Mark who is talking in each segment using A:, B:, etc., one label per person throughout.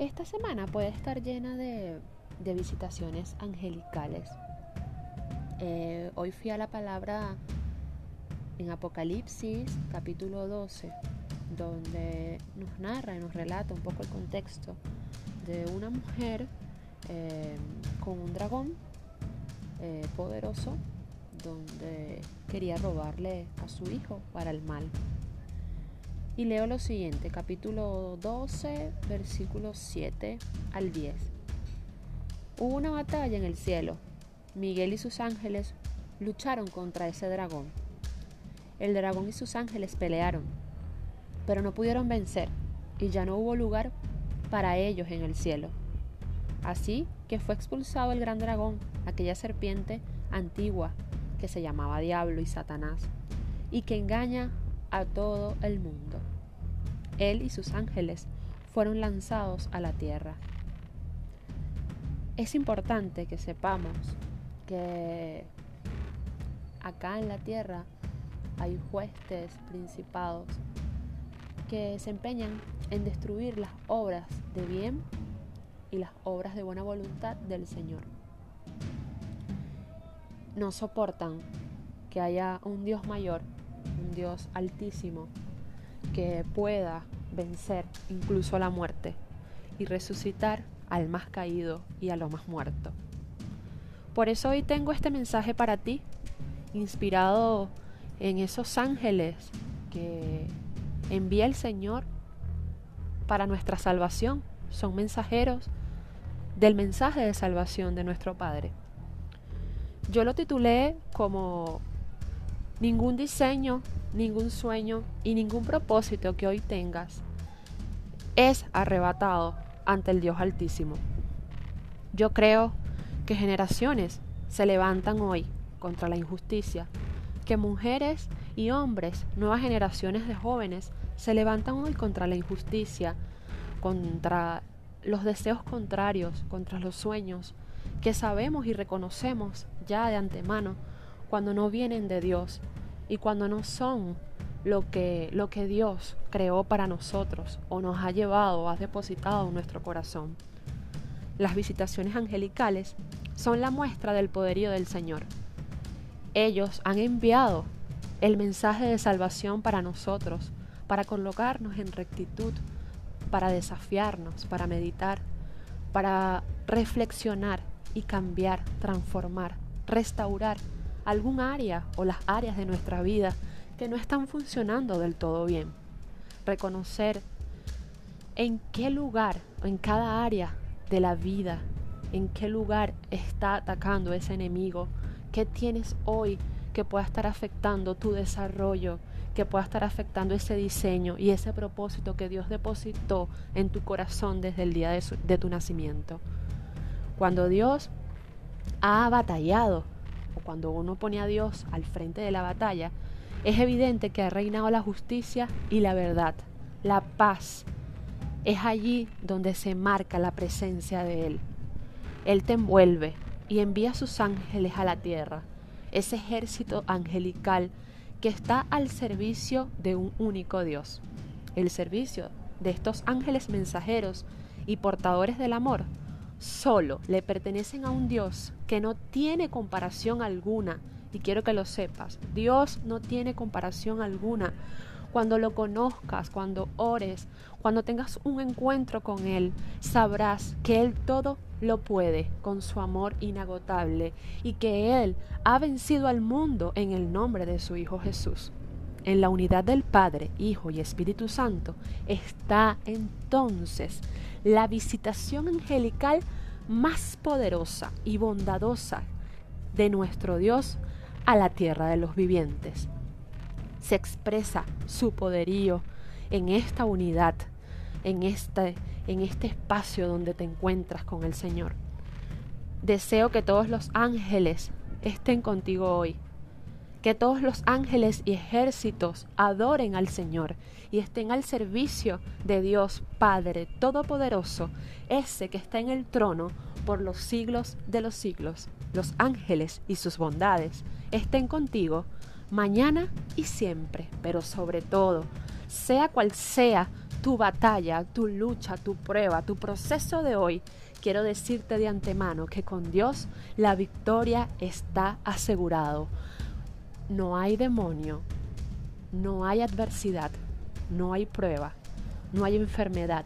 A: Esta semana puede estar llena de, visitaciones angelicales. Eh, hoy fui a la palabra en Apocalipsis capítulo 12, donde nos narra y nos relata un poco el contexto de una mujer eh, con un dragón eh, poderoso donde quería robarle a su hijo para el mal. Y leo lo siguiente, capítulo 12, versículos 7 al 10. Hubo una batalla en el cielo. Miguel y sus ángeles lucharon contra ese dragón. El dragón y sus ángeles pelearon, pero no pudieron vencer y ya no hubo lugar para ellos en el cielo. Así que fue expulsado el gran dragón, aquella serpiente antigua que se llamaba Diablo y Satanás, y que engaña a todo el mundo. Él y sus ángeles fueron lanzados a la tierra. Es importante que sepamos que acá en la tierra hay jueces, principados, que se empeñan en destruir las obras de bien y las obras de buena voluntad del Señor no soportan que haya un Dios mayor, un Dios altísimo, que pueda vencer incluso la muerte y resucitar al más caído y a lo más muerto. Por eso hoy tengo este mensaje para ti, inspirado en esos ángeles que envía el Señor para nuestra salvación. Son mensajeros del mensaje de salvación de nuestro Padre. Yo lo titulé como ningún diseño, ningún sueño y ningún propósito que hoy tengas es arrebatado ante el Dios Altísimo. Yo creo que generaciones se levantan hoy contra la injusticia, que mujeres y hombres, nuevas generaciones de jóvenes, se levantan hoy contra la injusticia, contra los deseos contrarios, contra los sueños, que sabemos y reconocemos ya de antemano cuando no vienen de Dios y cuando no son lo que, lo que Dios creó para nosotros o nos ha llevado o ha depositado en nuestro corazón. Las visitaciones angelicales son la muestra del poderío del Señor. Ellos han enviado el mensaje de salvación para nosotros, para colocarnos en rectitud, para desafiarnos, para meditar, para reflexionar y cambiar, transformar, restaurar algún área o las áreas de nuestra vida que no están funcionando del todo bien. Reconocer en qué lugar en cada área de la vida, en qué lugar está atacando ese enemigo, qué tienes hoy que pueda estar afectando tu desarrollo, que pueda estar afectando ese diseño y ese propósito que Dios depositó en tu corazón desde el día de, de tu nacimiento. Cuando Dios ha batallado, o cuando uno pone a Dios al frente de la batalla, es evidente que ha reinado la justicia y la verdad, la paz. Es allí donde se marca la presencia de Él. Él te envuelve y envía sus ángeles a la tierra, ese ejército angelical que está al servicio de un único Dios. El servicio de estos ángeles mensajeros y portadores del amor solo le pertenecen a un Dios que no tiene comparación alguna. Y quiero que lo sepas, Dios no tiene comparación alguna. Cuando lo conozcas, cuando ores, cuando tengas un encuentro con Él, sabrás que Él todo lo puede con su amor inagotable y que Él ha vencido al mundo en el nombre de su Hijo Jesús. En la unidad del Padre, Hijo y Espíritu Santo está entonces la visitación angelical más poderosa y bondadosa de nuestro Dios a la tierra de los vivientes. Se expresa su poderío en esta unidad, en este, en este espacio donde te encuentras con el Señor. Deseo que todos los ángeles estén contigo hoy que todos los ángeles y ejércitos adoren al Señor y estén al servicio de Dios Padre Todopoderoso, ese que está en el trono por los siglos de los siglos. Los ángeles y sus bondades estén contigo mañana y siempre, pero sobre todo, sea cual sea tu batalla, tu lucha, tu prueba, tu proceso de hoy, quiero decirte de antemano que con Dios la victoria está asegurado. No hay demonio, no hay adversidad, no hay prueba, no hay enfermedad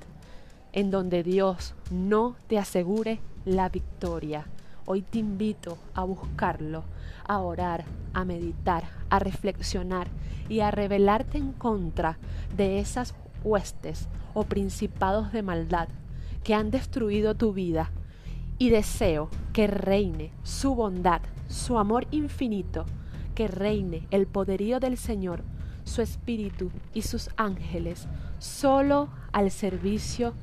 A: en donde Dios no te asegure la victoria. Hoy te invito a buscarlo, a orar, a meditar, a reflexionar y a rebelarte en contra de esas huestes o principados de maldad que han destruido tu vida. Y deseo que reine su bondad, su amor infinito, que reine el poderío del Señor, su espíritu y sus ángeles, solo al servicio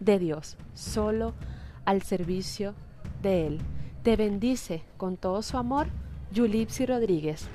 A: de Dios, solo al servicio de Él. Te bendice con todo su amor, Yulipsi Rodríguez.